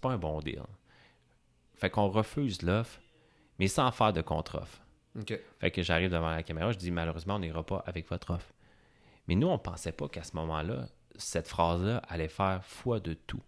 c'est pas un bon deal. Fait qu'on refuse l'offre, mais sans faire de contre-offre. Fait que j'arrive devant la caméra, je dis malheureusement, on n'ira pas avec votre offre. Mais nous, on pensait pas qu'à ce moment-là, cette phrase-là allait faire foi de tout.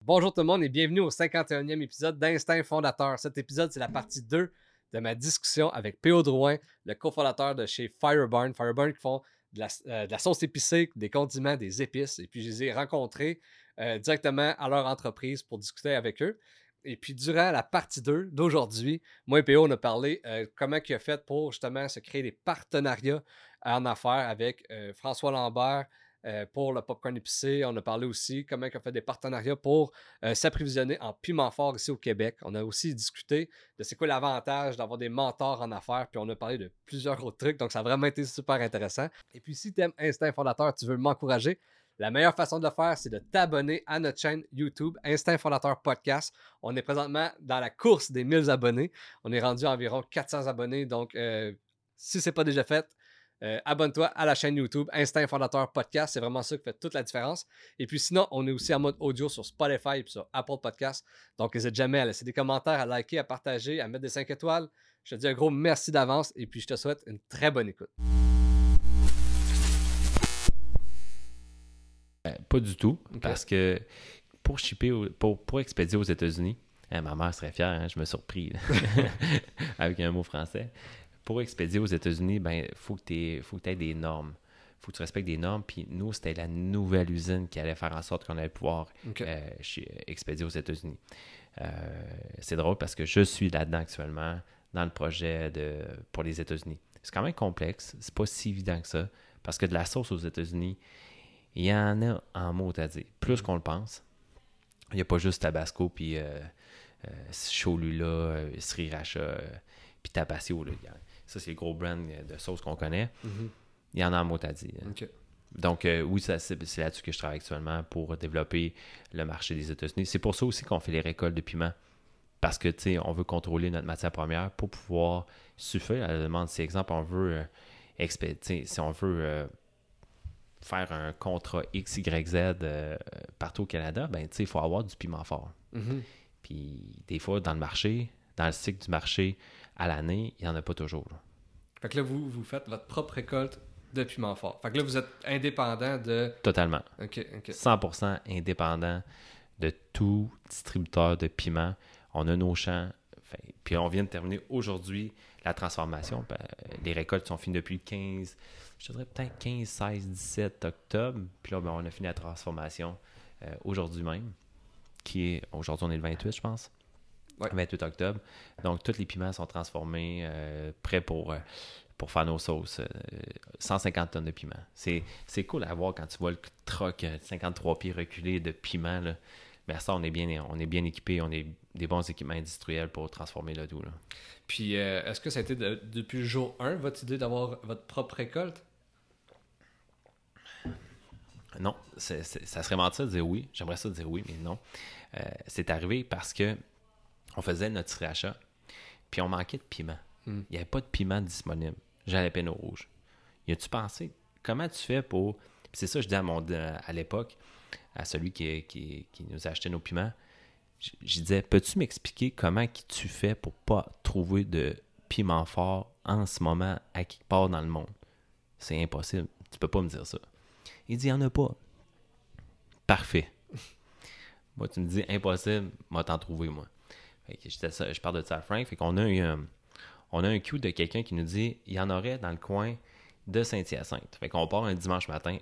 Bonjour tout le monde et bienvenue au 51e épisode d'Instinct Fondateur. Cet épisode, c'est la partie 2 de ma discussion avec P.O. Drouin, le cofondateur de chez Fireburn. Fireburn qui font de la, euh, de la sauce épicée, des condiments, des épices. Et puis, je les ai rencontrés euh, directement à leur entreprise pour discuter avec eux. Et puis, durant la partie 2 d'aujourd'hui, moi et PO, on a parlé euh, comment il a fait pour justement se créer des partenariats en affaires avec euh, François Lambert euh, pour le popcorn épicé. On a parlé aussi comment il a fait des partenariats pour s'approvisionner en piment fort ici au Québec. On a aussi discuté de c'est quoi l'avantage d'avoir des mentors en affaires. Puis on a parlé de plusieurs autres trucs. Donc, ça a vraiment été super intéressant. Et puis, si tu aimes Instinct Fondateur, tu veux m'encourager, la meilleure façon de le faire, c'est de t'abonner à notre chaîne YouTube, Instinct Fondateur Podcast. On est présentement dans la course des 1000 abonnés. On est rendu à environ 400 abonnés. Donc, euh, si ce n'est pas déjà fait, euh, abonne-toi à la chaîne YouTube Instinct Fondateur Podcast. C'est vraiment ça qui fait toute la différence. Et puis sinon, on est aussi en mode audio sur Spotify et sur Apple Podcast. Donc, n'hésite jamais à laisser des commentaires, à liker, à partager, à mettre des 5 étoiles. Je te dis un gros merci d'avance et puis je te souhaite une très bonne écoute. Pas du tout, parce que pour shipper, pour, pour expédier aux États-Unis, hein, ma mère serait fière, hein, je me surpris avec un mot français. Pour expédier aux États-Unis, ben faut que tu aies des normes. faut que tu respectes des normes. Puis nous, c'était la nouvelle usine qui allait faire en sorte qu'on allait pouvoir euh, expédier aux États-Unis. Euh, c'est drôle parce que je suis là-dedans actuellement dans le projet de, pour les États-Unis. C'est quand même complexe, c'est pas si évident que ça, parce que de la sauce aux États-Unis, il y en a en mots à dire, plus qu'on le pense. Il n'y a pas juste Tabasco, puis euh, euh, Cholula, euh, Sriracha, puis. Là. A- Ça, c'est les gros brands de sauce qu'on connaît. Mhm. Il y en a en mots à dire. OK. Donc, euh, oui, c'est là-dessus que je travaille actuellement pour développer le marché des États-Unis. C'est pour ça aussi qu'on fait les récoltes de piment. Parce que, tu sais, on veut contrôler notre matière première pour pouvoir suffire à la demande. Si, exemple, on veut, euh, si on veut euh, faire un contrat X, Y, Z euh, partout au Canada, ben, il faut avoir du piment fort. Mhm. Puis, des fois, dans le marché, dans le cycle du marché à l'année, il n'y en a pas toujours. là. Fait que là, vous, vous faites votre propre récolte de piment fort. Fait que là, vous êtes indépendant de. Totalement. OK, OK. 100% indépendant de tout distributeur de piment. On a nos champs. Fait- puis on vient de terminer aujourd'hui la transformation. Ben, les récoltes sont finies depuis le 15, je dirais peut-être 15, 16, 17 octobre. Puis là, ben, on a fini la transformation euh, aujourd'hui même, qui est, aujourd'hui on est le 28, je pense. Ouais. 28 octobre. Donc, tous les piments sont transformés, euh, prêts pour, euh, pour faire nos sauces. euh, 150 tonnes de piment. C'est, c'est cool à voir quand tu vois le troc euh, 53 pieds reculé de piment. Là. Mais ça, on est bien, on est bien équipé, on a des bons équipements industriels pour transformer le tout. Là. Puis, euh, est-ce que ça a été de- depuis le jour 1 votre idée d'avoir votre propre récolte? Non, ça serait mentir de dire oui. J'aimerais ça dire oui, mais non. Euh, c'est arrivé parce que on faisait notre sriracha, puis on manquait de piment. Hmm. Il n'y avait pas de piment disponible. Jalapeno rouge. Y a-tu pensé comment tu fais pour. C'est ça que je dis à, mon, à l'époque, à celui qui, qui, qui nous a acheté nos piments. Je, je disais, peux-tu m'expliquer comment tu fais pour pas trouver de piment fort en ce moment à quelque part dans le monde? C'est impossible. Tu peux pas me dire ça. Il dit, il n'y en a pas. Parfait. moi, tu me dis, impossible, moi t'en trouver, moi. Fait ça- je parle de ça à Frank. Qu'on a eu un, on a un cue de quelqu'un qui nous dit, il y en aurait dans le coin de Saint-Hyacinthe. Fait qu'on part un dimanche matin,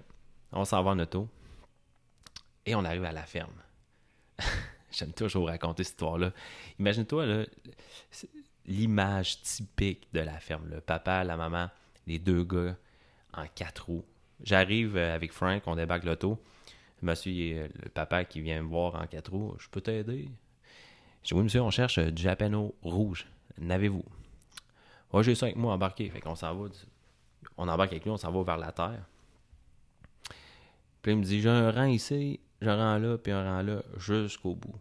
on s'en va en auto, et on arrive à la ferme. J'aime toujours raconter cette histoire-là. Imagine-toi, l'image typique de la ferme. Le papa, la maman, les deux gars en quatre roues. J'arrive euh, avec Frank, on débarque l'auto. Monsieur, euh, le papa qui vient me voir en quatre roues, je peux t'aider? Je dis, oui, monsieur, on cherche euh, du jalapeno rouge. N'avez-vous? Ouais, j'ai ça avec moi embarqué. Fait qu'on s'en va. On embarque avec lui, on s'en va vers la terre. Puis il me dit, j'ai un rang ici, j'ai un rang là, puis un rang là, jusqu'au bout.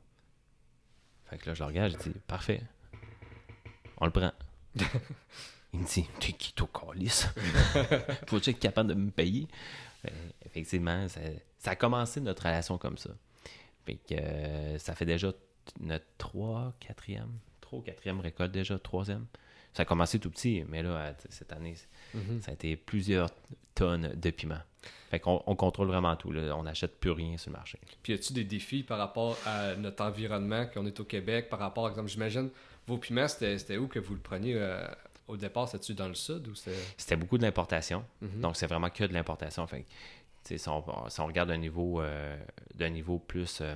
Fait que là, je le regarde, je dis, parfait. On le prend. il me dit, t'es qui, toi, calice? Faut-tu être capable de me payer? Euh, effectivement, ça, ça a commencé notre relation comme ça. Fait que euh, ça fait déjà notre 3, 4e, 3 ou 4e récolte déjà, 3e. Ça a commencé tout petit, mais là, cette année, Mhm. ça a été plusieurs tonnes de piment. Fait qu'on on contrôle vraiment tout. Là. On n'achète plus rien sur le marché. Puis, y a-tu des défis par rapport à notre environnement, qu'on est au Québec, par rapport, par exemple, j'imagine, vos piments, c'était c'était où que vous le preniez euh, au départ C'était-tu dans le sud ou c'était. C'était beaucoup de l'importation. Mhm. Donc, c'est vraiment que de l'importation. Fait que, si on, si on regarde d'un niveau, euh, d'un niveau plus euh,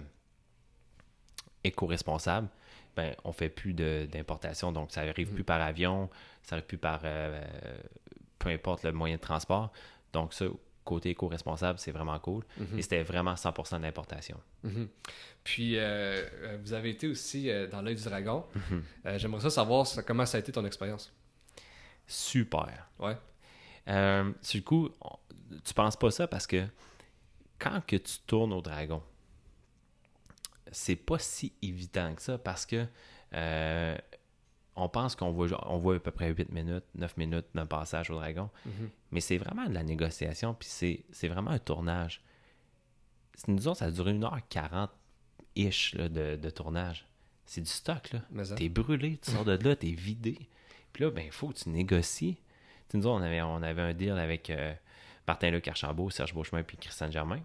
éco-responsable, ben, on fait plus d'importation. Donc, ça arrive Mhm. plus par avion, ça arrive plus par euh, peu importe le moyen de transport. Donc, ça, côté éco-responsable, c'est vraiment cool. Mhm. Et c'était vraiment 100% d'importation. Mhm. Puis, euh, vous avez été aussi euh, dans l'œil du dragon. Mhm. Euh, J'aimerais ça savoir ça- comment ça a été ton expérience? Super. Ouais. Euh, sur le coup, tu penses pas ça parce que quand que tu tournes au dragon, c'est pas si évident que ça parce que euh, on pense qu'on voit, genre- on voit à peu près 8 minutes, 9 minutes d'un passage au dragon, Mhm. mais c'est vraiment de la négociation, puis c'est c'est vraiment un tournage. C'est- Nous autres, ça a duré 1h40-ish là, de, de tournage. C'est du stock, là. Mais ça. T'es brûlé, tu sors de là, t'es vidé. Puis là, ben, il faut que tu négocies. Tu nous, on avait, on avait un deal avec euh, Martin-Luc Archambault, Serge Beauchemin puis Christian Germain.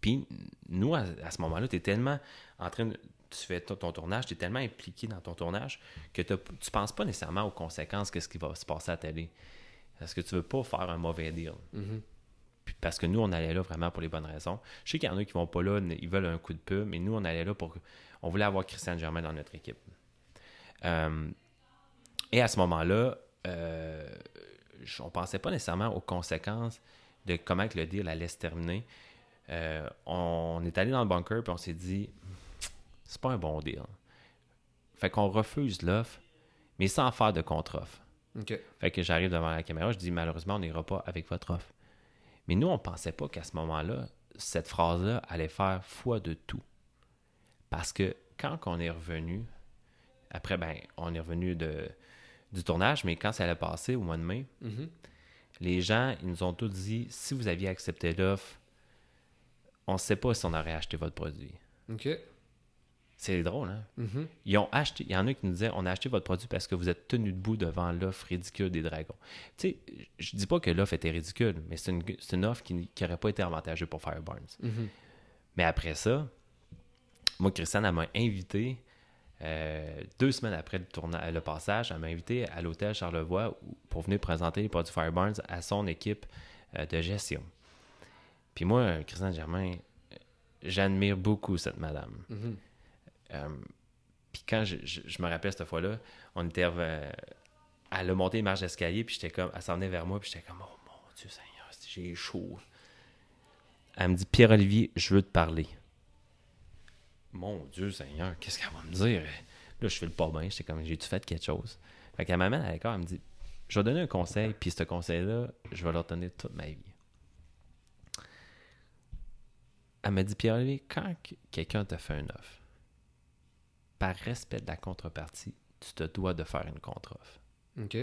Puis nous, à, à ce moment-là, t'es tellement en train de... Tu fais ton, ton tournage, t'es tellement impliqué dans ton tournage que tu penses pas nécessairement aux conséquences que ce qui va se passer à la télé. Parce que tu veux pas faire un mauvais deal. Mhm. Puis parce que nous, on allait là vraiment pour les bonnes raisons. Je sais qu'il y en a qui vont pas là, ils veulent un coup de pub, mais nous, on allait là pour. On voulait avoir Christian Germain dans notre équipe. Euh, et à ce moment-là, euh, on pensait pas nécessairement aux conséquences de comment que le deal allait se terminer. Euh, on est allé dans le bunker puis on s'est dit, c'est pas un bon deal. Fait qu'on refuse l'offre, mais sans faire de contre-offre. Fait que j'arrive devant la caméra, je dis malheureusement, on n'ira pas avec votre offre. Mais nous, on pensait pas qu'à ce moment-là, cette phrase-là allait faire foi de tout. Parce que quand on est revenu, après, ben, on est revenu de, du tournage, mais quand ça allait passer au mois de mai, Mhm. les gens, ils nous ont tous dit si vous aviez accepté l'offre, on ne sait pas si on aurait acheté votre produit. OK. C'est drôle, hein? Mhm. Ils ont acheté, il y en a qui nous disaient on a acheté votre produit parce que vous êtes tenu debout devant l'offre ridicule des dragons. Tu sais, je dis pas que l'offre était ridicule, mais c'est une, une offre qui n'aurait pas été avantageuse pour Fireburns. Mhm. Mais après ça, moi, Christiane, elle m'a invité, euh, deux semaines après le, tourna- le passage, elle m'a invité à l'hôtel Charlevoix pour venir présenter les produits Fireburns à son équipe euh, de gestion. Puis moi, Christiane Germain, euh, j'admire beaucoup cette madame. Mhm. Euh, puis quand je, je- je me rappelle cette fois-là, on était. elle a monté les marches d'escalier, puis j'étais comme. Elle s'en venait vers moi, puis j'étais comme, oh mon Dieu Seigneur, j'ai chaud. Elle me dit, Pierre-Olivier, je veux te parler. Mon Dieu Seigneur, qu'est-ce qu'elle va me dire? Là, je fais le pas bien, j'étais comme, j'ai-tu fait quelque chose? Fait qu'elle m'amène à l'écart, elle me dit, je vais donner un conseil, puis ce conseil-là, je vais le retenir toute ma vie. Elle m'a dit, Pierre-Olivier, quand que- quelqu'un te fait un offre, par respect de la contrepartie, tu te dois de faire une contre-offre. OK.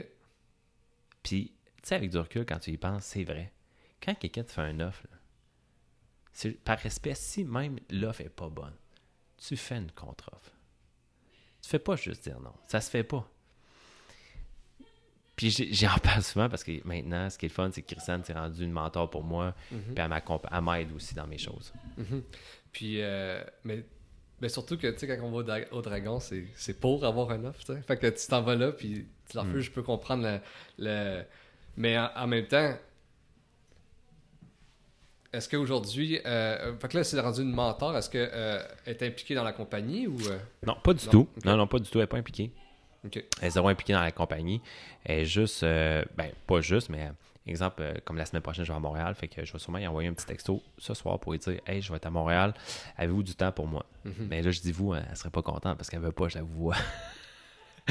Puis, tu sais, avec du recul, quand tu y penses, c'est vrai. Quand quelqu'un te fait un offre, là, par respect, si même l'offre est pas bonne, tu fais une contre-offre? Tu fais pas juste dire non. Ça se fait pas. Puis j'ai- j'en parle souvent parce que maintenant, ce qui est le fun, c'est que Christiane s'est rendue une mentor pour moi, Mhm. puis elle m'aide aussi dans mes choses. Mhm. Puis, euh, mais, mais surtout que, tu sais, quand on va au, dra- au dragon, c'est pour avoir un offre, tu sais. Fait que tu t'en vas là, puis tu leur Mm. fais, je peux comprendre le... le- Mais en, en même temps, est-ce qu'aujourd'hui... Euh, fait que là, c'est rendu une mentor. Est-ce qu'elle euh, est impliquée dans la compagnie ou... euh, Non, pas du Non, tout. Non, non, pas du tout. Elle n'est pas impliquée. OK. Elle est zéro impliquée dans la compagnie. Elle est juste, euh, ben, pas juste, mais euh, exemple, euh, comme la semaine prochaine, je vais à Montréal, fait que je vais sûrement y envoyer un petit texto ce soir pour lui dire Hey, je vais être à Montréal, avez-vous du temps pour moi Mhm. Mais là, je dis vous, hein, elle serait pas contente parce qu'elle veut pas, je la vois.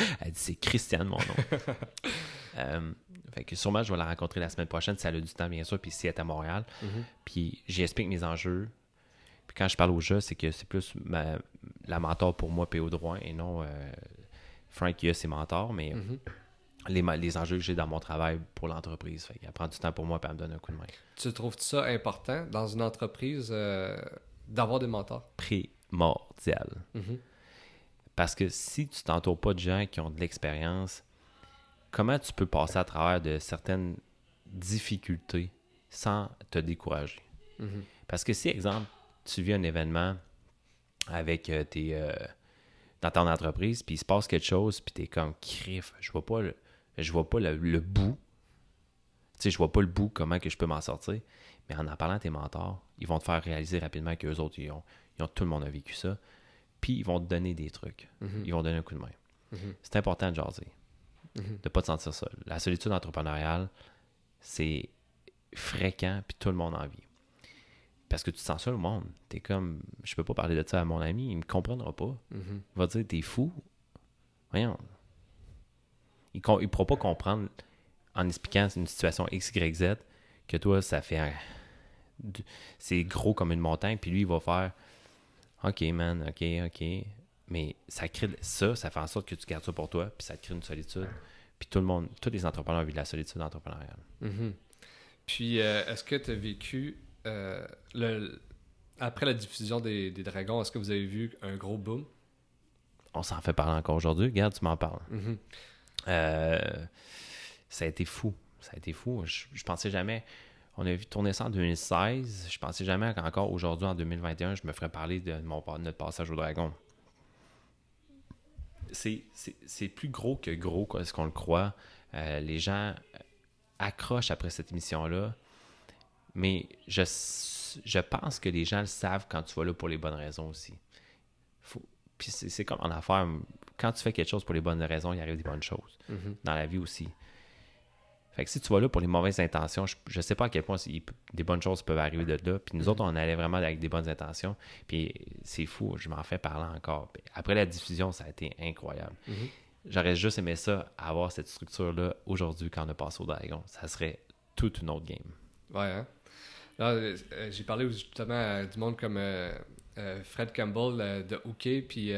elle dit C'est Christiane, mon nom. Euh, fait que sûrement, je vais la rencontrer la semaine prochaine si elle a du temps, bien sûr, puis si elle est à Montréal. Mhm. Puis j'explique mes enjeux. Puis quand je parle au jeu, c'est que c'est plus ma- la mentor pour moi, P.O. Drouin, et non euh, Frank qui a ses mentors, mais Mhm. les, les enjeux que j'ai dans mon travail pour l'entreprise. Fait qu'elle prend du temps pour moi et elle me donne un coup de main. Tu trouves ça important dans une entreprise euh, D'avoir des mentors? Primordial. Mhm. Parce que si tu t'entoures pas de gens qui ont de l'expérience, comment tu peux passer à travers de certaines difficultés sans te décourager? Mhm. Parce que si, exemple, tu vis un événement avec euh, tes. euh, dans ton entreprise, puis il se passe quelque chose, puis tu es comme crif, je vois pas le, je vois pas le, le bout. Tu sais, je vois pas le bout, comment que je peux m'en sortir. Mais en en parlant à tes mentors, ils vont te faire réaliser rapidement qu'eux autres, ils ont, ils ont, tout le monde a vécu ça. Puis ils vont te donner des trucs. Mhm. Ils vont donner un coup de main. Mhm. C'est important de jaser, Mhm. de pas te sentir seul. La solitude entrepreneuriale, c'est fréquent, puis tout le monde en vit. Parce que tu te sens seul au monde. T'es comme, je peux pas parler de ça à mon ami, il me comprendra pas. Mhm. Il va dire, t'es fou. Voyons. Il ne pourra pas comprendre en expliquant une situation X, Y, Z que toi, ça fait un- C'est gros comme une montagne, puis lui, il va faire OK, man, OK, OK. Mais ça crée ça, ça fait en sorte que tu gardes ça pour toi, puis ça te crée une solitude. Puis tout le monde, tous les entrepreneurs vivent de la solitude entrepreneuriale. Mhm. Puis, euh, est-ce que tu as vécu, euh, le, après la diffusion des, des Dragons, est-ce que vous avez vu un gros boom? On s'en fait parler encore aujourd'hui. Regarde, tu m'en parles. Mhm. Euh, ça a été fou. Ça a été fou. Je, je pensais jamais. On a vu tourner ça en 2016. Je pensais jamais qu'encore aujourd'hui, en 2021, je me ferais parler de mon, notre passage au dragon. C'est- plus gros que gros, quoi, ce qu'on le croit. Euh, les gens accrochent après cette émission-là. Mais je, pense que les gens le savent quand tu vas là pour les bonnes raisons aussi. Faut- Puis c'est comme en affaires. Quand tu fais quelque chose pour les bonnes raisons, il arrive des bonnes choses Mhm. dans la vie aussi. Fait que si tu vas là pour les mauvaises intentions, je, je sais pas à quel point des bonnes choses peuvent arriver de là. Puis nous autres, on allait vraiment avec des bonnes intentions. Puis c'est fou, je m'en fais parler encore. Puis après la diffusion, ça a été incroyable. Mhm. J'aurais juste aimé ça, avoir cette structure-là aujourd'hui quand on a passé au Dragon. Ça serait toute une autre game. Ouais, hein? Là, euh, euh, j'ai parlé justement à du monde comme euh, euh, Fred Campbell euh, de Hookey, puis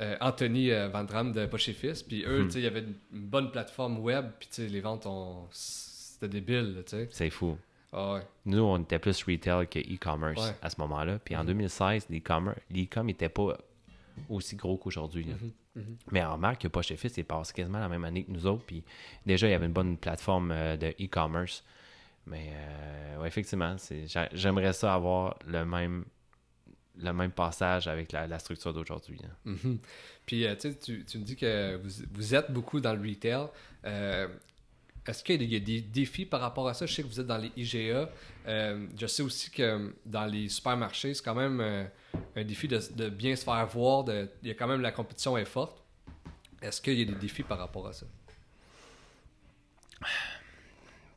euh, Anthony euh, Van Dram de Poche et Fils. Puis eux, Hmm. tu sais, il y avait une, une bonne plateforme web, puis tu sais, les ventes, ont... c'était débile, là, tu sais. C'est fou. Ah ouais. Nous, on était plus retail que e-commerce Ouais. à ce moment-là. Puis en Mhm. 2016, l'e-commerce l'e-com n'était pas aussi gros qu'aujourd'hui. là. Mhm, mhm. Mais on remarque que Poche Fils est passé quasiment la même année que nous autres. Puis déjà, il y avait une bonne plateforme euh, de e-commerce. Mais euh, ouais, effectivement, j'aimerais ça avoir le même, le même passage avec la, la structure d'aujourd'hui. là. Mhm. Puis, euh, tu me dis que vous, vous êtes beaucoup dans le retail. Euh, Est-ce qu'il y a des défis par rapport à ça? Je sais que vous êtes dans les IGA. Euh, je sais aussi que dans les supermarchés, c'est quand même un défi de, de bien se faire voir. De, il y a quand même la compétition est forte. Est-ce qu'il y a des défis par rapport à ça?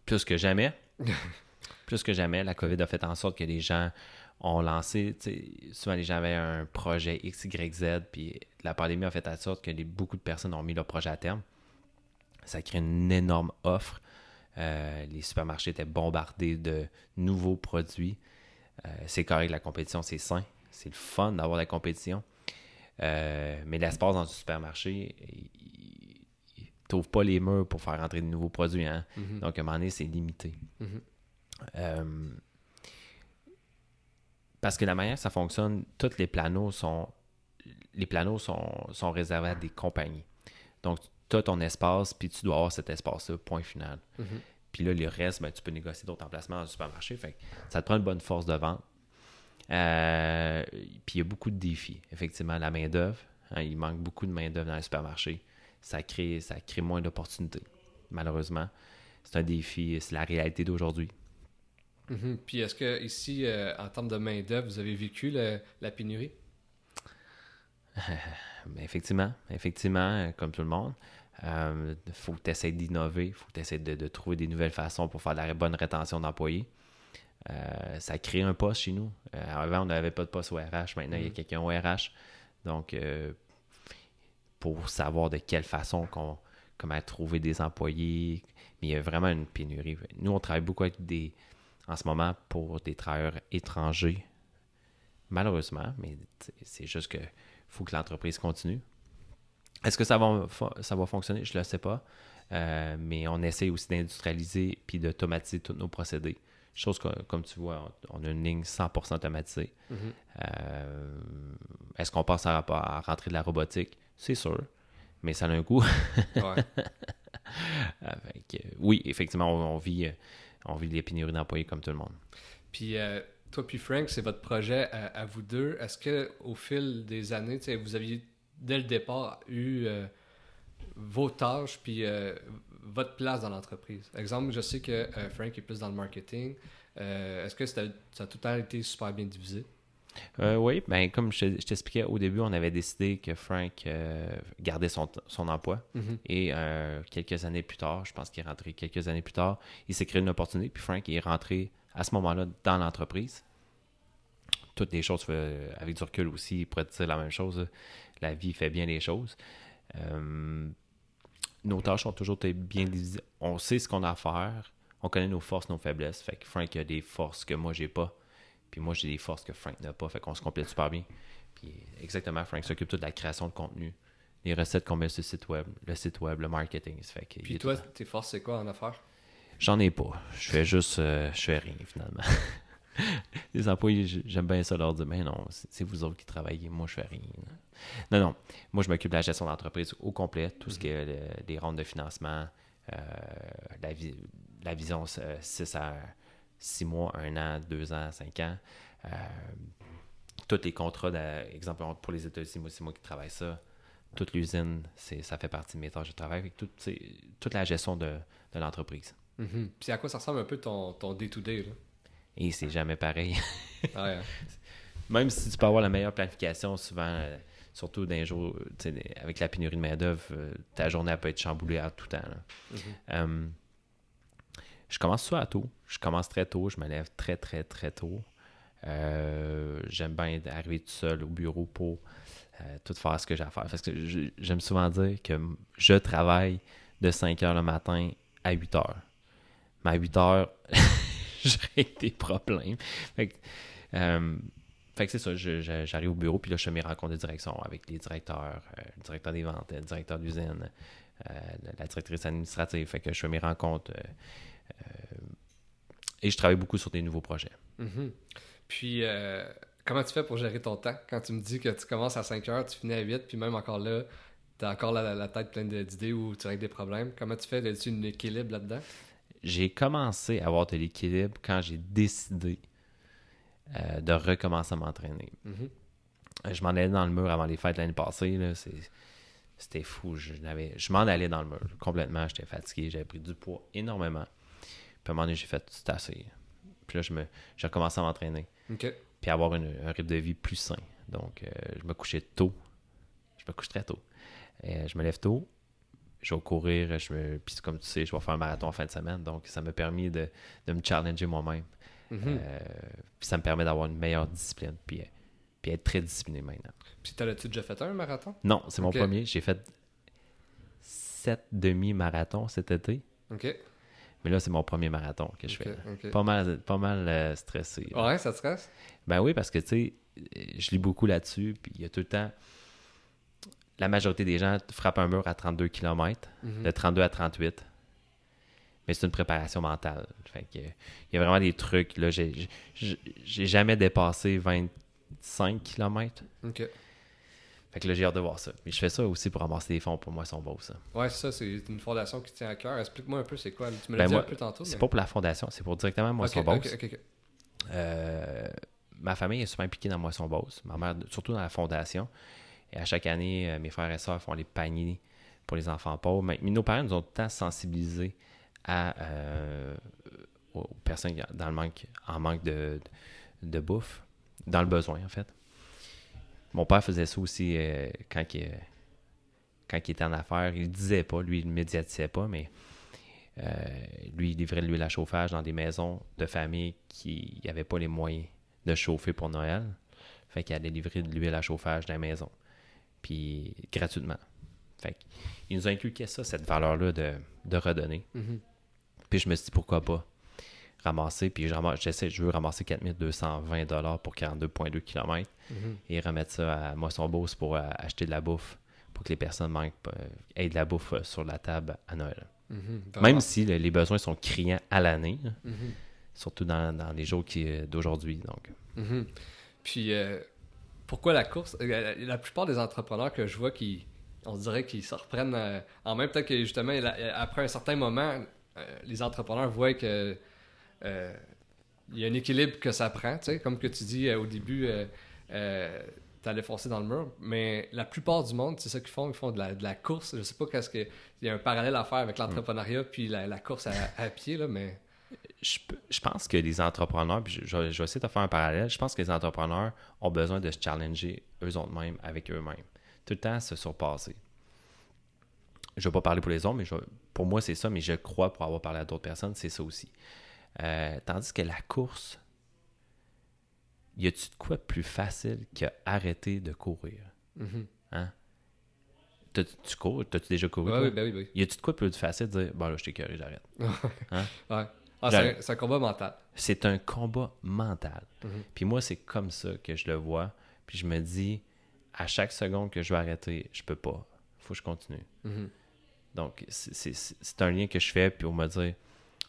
Plus que jamais, plus que jamais, la COVID a fait en sorte que les gens ont lancé, tu sais, souvent les gens avaient un projet X, Y, Z, puis la pandémie a fait en sorte que les- beaucoup de personnes ont mis leur projet à terme. Ça crée une énorme offre. Euh, les supermarchés étaient bombardés de nouveaux produits. Euh, c'est correct, la compétition, c'est sain. C'est le fun d'avoir la compétition. Euh, mais l'espace dans un supermarché, il t'ouvre pas les murs pour faire entrer de nouveaux produits. Hein? Mhm. Donc, à un moment donné, c'est limité. Mhm. Euh, parce que la manière que ça fonctionne, tous les planos sont les planos sont, sont réservés à des compagnies. Donc, tu as ton espace, puis tu dois avoir cet espace-là, point final. Mhm. Puis là, le reste, ben, tu peux négocier d'autres emplacements dans le supermarché. Fait que ça te prend une bonne force de vente. Euh, puis il y a beaucoup de défis. Effectivement, la main-d'œuvre, hein, il manque beaucoup de main-d'œuvre dans les supermarchés. Ça crée, ça crée moins d'opportunités, malheureusement. C'est un défi, c'est la réalité d'aujourd'hui. Mhm. Puis, est-ce que ici, euh, en termes de main-d'œuvre, vous avez vécu le- la pénurie? Effectivement, effectivement, euh, comme tout le monde, il faut que tu essaies d'innover, il faut que tu essaies de, de trouver des nouvelles façons pour faire de la bonne rétention d'employés. Euh, ça crée un poste chez nous. Euh, avant, on n'avait pas de poste au RH. Maintenant, il y a Mhm. quelqu'un au RH. Donc, euh, pour savoir de quelle façon qu'on comment trouver des employés, mais il y a vraiment une pénurie. Nous, on travaille beaucoup avec des, en ce moment pour des travailleurs étrangers, malheureusement, mais c'est juste que faut que l'entreprise continue. Est-ce que ça va, ça va fonctionner? Je ne le sais pas. Euh, mais on essaie aussi d'industrialiser puis d'automatiser tous nos procédés. Chose que, comme tu vois, on a une ligne 100% automatisée. Mhm. Euh, Est-ce qu'on pense à, à rentrer de la robotique? C'est sûr, mais ça a un coût. Ouais. Euh, oui, effectivement, on, on vit, on vit les pénuries d'employés comme tout le monde. Puis euh, toi puis Frank, c'est votre projet à, vous deux. Est-ce que au fil des années, vous aviez dès le départ eu euh, vos tâches puis euh, votre place dans l'entreprise? Exemple, je sais que euh, Frank est plus dans le marketing. Est-ce que ça a tout le temps été super bien divisé? Euh, oui, ben, comme je, te- je t'expliquais au début, on avait décidé que Frank euh, gardait son, son emploi. Et euh, quelques années plus tard, je pense qu'il est rentré quelques années plus tard, il s'est créé une opportunité. Puis Frank est rentré à ce moment-là dans l'entreprise. Toutes les choses, avec du recul aussi, il pourrait dire la même chose. La vie fait bien les choses. Nos tâches ont toujours été bien divisées. On sait ce qu'on a à faire. On connaît nos forces, nos faiblesses. Fait que Frank a des forces que moi, j'ai pas. Puis moi, j'ai des forces que Frank n'a pas. Fait qu'on se complète super bien. Puis exactement, Frank s'occupe tout de la création de contenu, les recettes qu'on met sur le site web, le site web, le marketing. Fait Puis toi, tes forces, c'est quoi en affaires? J'en ai pas. Je fais juste. euh, je fais rien, finalement. Les employés, j'aime bien ça leur dire, mais non, c'est vous autres qui travaillez, moi je fais rien. Non, non. Moi, je m'occupe de la gestion d'entreprise au complet, tout ce qui est le- les rondes de financement, euh, la, vi- la vision 6 à 6 mois, 1 an, 2 ans, 5 ans. Euh, tous les contrats, exemple pour les États-Unis, moi, c'est moi qui travaille ça. Toute l'usine, c'est- ça fait partie de mes tâches de travail. Tout- c'est toute la gestion de, de l'entreprise. Puis à quoi ça ressemble un peu ton day-to-day? Et c'est jamais pareil. Ouais, hein? Même si tu peux avoir la meilleure planification, souvent, euh, surtout tu sais, avec la pénurie de main-d'œuvre, euh, ta journée elle peut être chamboulée à tout temps. là. Mhm. Euh, je commence soit à tôt. Je commence très tôt. Je me lève très, très, très tôt. Euh, J'aime bien arriver tout seul au bureau pour euh, tout faire ce que j'ai à faire. Parce que j'aime souvent dire que je travaille de 5 heures le matin à 8 heures. Mais à 8 heures, j'ai des problèmes. Fait que, euh, fait que c'est ça, j'arrive au bureau, puis là, je fais mes rencontres de direction avec les directeurs, le directeur des ventes, le directeur d'usine, la directrice administrative. Fait que je fais mes rencontres. Et je travaille beaucoup sur des nouveaux projets. Mhm. Puis, euh, comment tu fais pour gérer ton temps? Quand tu me dis que tu commences à 5 heures, tu finis à 8, puis même encore là, tu as encore la, la tête pleine d'idées ou tu règles des problèmes. Comment tu fais? As-tu un équilibre là-dedans? J'ai commencé à avoir de l'équilibre quand j'ai décidé euh, de recommencer à m'entraîner. Mhm. Euh, Je m'en allais dans le mur avant les fêtes l'année passée. C'était fou. Je m'en allais dans le mur complètement. J'étais fatigué. J'avais pris du poids énormément. Puis à un moment donné, j'ai fait c'est assez. Puis là, je me, j'ai recommencé à m'entraîner. OK. Puis avoir une- un rythme de vie plus sain. Donc, euh, je me couchais tôt. Je me couche très tôt. Euh, je me lève tôt. Je vais courir. Je me, puis comme tu sais, je vais faire un marathon en fin de semaine. Donc, ça m'a permis de, de me challenger moi-même. Mhm. Euh, puis ça me permet d'avoir une meilleure discipline. Puis, puis être très discipliné maintenant. Puis, t'as tu déjà fait un marathon? Non, c'est mon premier. J'ai fait sept demi-marathons cet été. OK. Mais là, c'est mon premier marathon que je fais. Pas mal, pas mal euh, stressé. Ouais, ça te stresse? Ben oui, parce que tu sais, euh, je lis beaucoup là-dessus, puis il y a tout le temps. La majorité des gens frappent un mur à 32 km, Mhm. de 32 à 38. Mais c'est une préparation mentale. Fait que, il y a vraiment des trucs. Là, j'ai, jamais dépassé 25 km. Fait que là, j'ai hâte de voir ça. Mais je fais ça aussi pour ramasser des fonds pour Moisson Beau, ça. Ouais, ça, c'est une fondation qui tient à cœur. Explique-moi un peu c'est quoi? Tu me Ben l'as dit moi, un peu tantôt. C'est mais- pas pour la fondation, c'est pour directement Moisson Ok, Beauce. ok, ok, ok. Euh, ma famille est souvent impliquée dans Moisson Beauce. Ma mère, surtout dans la fondation. Et à chaque année, euh, mes frères et sœurs font les paniers pour les enfants pauvres. Mais, nos parents nous ont tout le temps sensibilisés à, euh, aux personnes dans le manque, en manque de, de bouffe, dans le besoin, en fait. Mon père faisait ça aussi euh, quand, il, quand il était en affaires. Il le disait pas, lui, il ne médiatisait pas, mais euh, lui, il livrait de l'huile à chauffage dans des maisons de famille qui n'avaient pas les moyens de chauffer pour Noël. Fait qu'il allait livrer de l'huile à chauffage dans la maison. Puis gratuitement. Fait qu'il nous a inculqué ça, cette valeur-là de, de redonner. Mhm. Puis je me suis dit pourquoi pas? Ramasser. Puis je ramasse- j'essaie, je veux ramasser 4220 pour 42,2 km Mhm. et remettre ça à Moisson Beauce pour euh, acheter de la bouffe pour que les personnes manquent, pas- aient de la bouffe euh, sur la table à Noël. Mhm. Même si le- les besoins sont criants à l'année, Mhm. surtout dans, dans les jours d'aujourd'hui. Donc. Puis, euh, pourquoi la course? Euh, La plupart des entrepreneurs que je vois qui, on dirait qu'ils se reprennent euh, en main. Peut-être que justement, après un certain moment, euh, les entrepreneurs voient que euh, il y a un équilibre que ça prend. Tu sais, comme que tu dis euh, au début, tu allais foncer dans le mur. Mais la plupart du monde, c'est ça qu'ils font. Ils font de la, de la course. Je sais pas qu'est-ce que. Il y a un parallèle à faire avec l'entrepreneuriat puis la, la course à, à pied, là, mais. je, pense que les entrepreneurs, puis je, je vais- je vais essayer de faire un parallèle, je pense que les entrepreneurs ont besoin de se challenger eux autres mêmes avec eux-mêmes. Tout le temps se surpasser. Je ne vais pas parler pour les autres, mais pour moi, c'est ça, mais je crois pour avoir parlé à d'autres personnes, c'est ça aussi. Euh, tandis que la course, y a-tu de quoi plus facile qu'arrêter de courir? Mhm. T'as- Tu cours? T'as-tu déjà couru? Ouais, oui, ben oui, ben oui. Y a-tu de quoi plus facile de dire, bon là, je t'ai j'arrête? Ouais. Ah, c'est un- combat mental. c'est un combat mental. Mhm. Puis moi, c'est comme ça que je le vois. Puis je me dis, à chaque seconde que je vais arrêter, je peux pas. faut que je continue. Mhm. Donc, c'est- un lien que je fais pour me dire,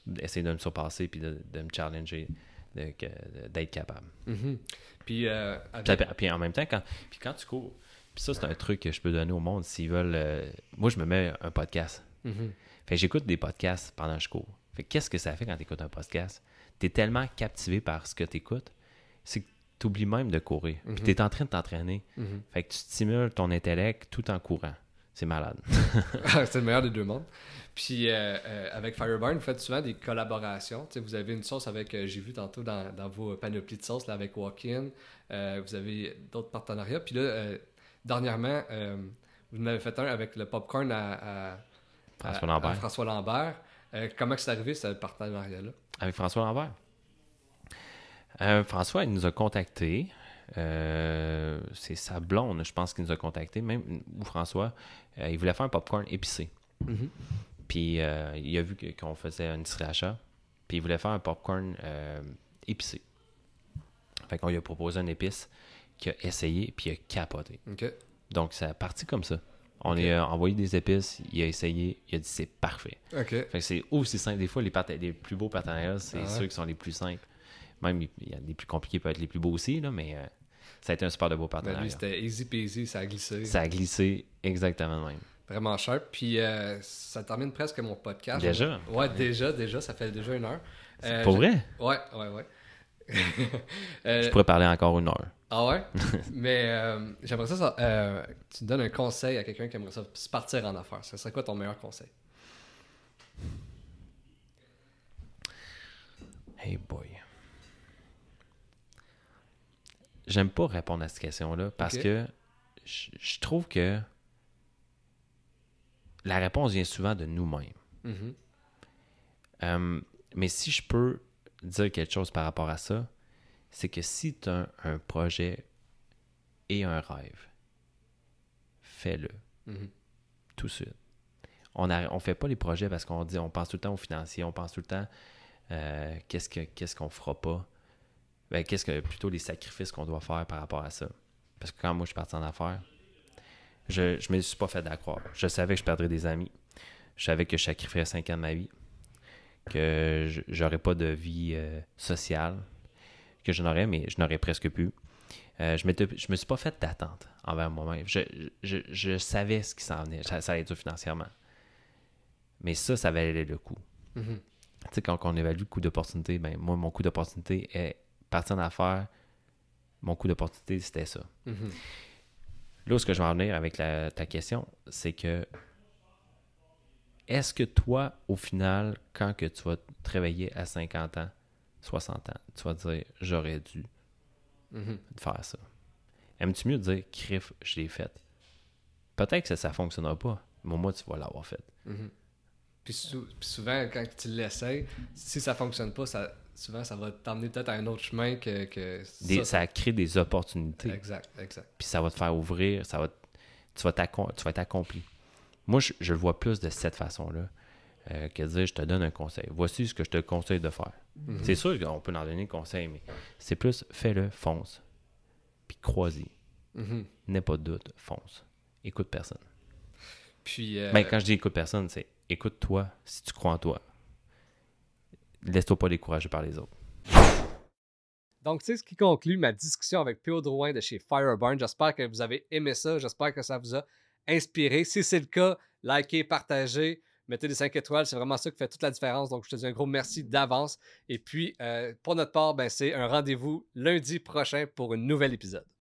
d'essayer de me surpasser puis de, de me challenger, d'être capable. Mhm. Puis, euh, Puis, avec- puis en même temps, quand, puis quand tu cours, puis ça, c'est un truc que je peux donner au monde s'ils veulent. euh, moi, je me mets un podcast. Mhm. Fait j'écoute des podcasts pendant que je cours. Fait que qu'est-ce que ça fait quand tu écoutes un podcast? Tu es tellement captivé par ce que tu écoutes, c'est que tu oublies même de courir. Puis tu es en train de t'entraîner. Fait que tu stimules ton intellect tout en courant. C'est malade. c'est le meilleur des deux mondes. Puis euh, euh, avec Fireburn, vous faites souvent des collaborations. Vous avez une sauce avec, euh, j'ai vu tantôt dans, dans vos panoplies de sauce là, avec Walk-In. Vous avez d'autres partenariats. Puis là, dernièrement, vous en avez fait un avec le popcorn à, à- François à- Lambert. à François Lambert. Comment c'est arrivé ce partenariat-là? Avec François Lambert. François, il nous a contactés. Euh, c'est sa blonde, je pense, qui nous a contactés. Même, ou François, euh, il voulait faire un popcorn épicé. Mhm. Puis euh, il a vu qu'on faisait une sriracha. Puis il voulait faire un popcorn épicé. Fait qu'on lui a proposé une épice qu'il a essayé, puis il a capoté. Donc ça a parti comme ça. On lui a envoyé des épices, il a essayé, il a dit c'est parfait. OK. Fait que c'est aussi simple. Des fois, les, plus beaux partenariats, c'est Ah ouais. ceux qui sont les plus simples. Même, il y a des plus compliqués, peuvent être les plus beaux aussi, là, mais euh, ça a été un super de beau Ben, partenariat. lui, c'était easy peasy, ça a glissé. ça a glissé exactement de même. Vraiment sharp. Puis euh, ça termine presque mon podcast. Déjà? Ouais, déjà, déjà. Ça fait déjà une heure. Euh, Pour vrai, Ouais, ouais, ouais. Euh, je pourrais parler encore une heure. Ah ouais? Mais j'aimerais ça, ça tu donnes un conseil à quelqu'un qui aimerait ça se partir en affaires. Ce serait quoi ton meilleur conseil? Hey boy. J'aime pas répondre à cette question-là parce que je, je trouve que la réponse vient souvent de nous-mêmes. Mhm. Euh, mais si je peux dire quelque chose par rapport à ça, c'est que si tu as un, un projet et un rêve, fais-le Mhm. tout de suite. On ne on fait pas les projets parce qu'on dit on pense tout le temps au financier, on pense tout le temps euh, qu'est-ce que qu'est-ce qu'on fera pas. Ben, qu'est-ce que plutôt les sacrifices qu'on doit faire par rapport à ça? Parce que quand moi je suis parti en affaires, je je me suis pas fait d'accroire. Je savais que je perdrais des amis. Je savais que je sacrifierais 5 ans de ma vie. Que je- j'aurais pas de vie euh, sociale. Que je n'aurais, mais je n'aurais presque plus. Euh, je, je me suis pas fait d'attente envers moi-même. Je, je, je savais ce qui s'en venait. Ça, ça allait dur financièrement. Mais ça, ça valait le coup. Mhm. Tu sais, quand on évalue le coût d'opportunité, ben moi, mon coût d'opportunité est partir en affaires. Mon coût d'opportunité, c'était ça. Mhm. Là où ce que je vais en venir avec la- ta question, c'est que est-ce que toi, au final, quand que tu vas te réveiller à 50 ans, 60 ans, tu vas te dire j'aurais dû Mhm. faire ça? Aimes-tu mieux dire crif, je l'ai fait? Peut-être que ça ne fonctionnera pas, mais au moins tu vas l'avoir fait. Mhm. Puis, sou- puis souvent, quand tu l'essayes, si ça fonctionne pas, ça, souvent, ça va t'emmener peut-être à un autre chemin que, que Des- ça. ça crée des opportunités. Exact, exact. puis ça va te faire ouvrir, ça va, te- tu, vas t'accom- tu vas être accompli. Moi, je, je le vois plus de cette façon-là euh, que de dire je te donne un conseil. Voici ce que je te conseille de faire. Mhm. C'est sûr qu'on peut en donner un conseil, mais c'est plus fais-le, fonce, puis crois-y. Mhm. N'aie pas de doute, fonce. Écoute personne. Puis, euh, Ben, quand je dis écoute personne, c'est écoute-toi si tu crois en toi. Laisse-toi pas décourager par les autres. Donc, c'est ce qui conclut ma discussion avec Pio Drouin de chez Fireburn. J'espère que vous avez aimé ça. J'espère que ça vous a inspiré. Si c'est le cas, likez, partagez, mettez des 5 étoiles. C'est vraiment ça qui fait toute la différence. Donc, je te dis un gros merci d'avance. Et puis, euh, pour notre part, ben, c'est un rendez-vous lundi prochain pour un nouvel épisode.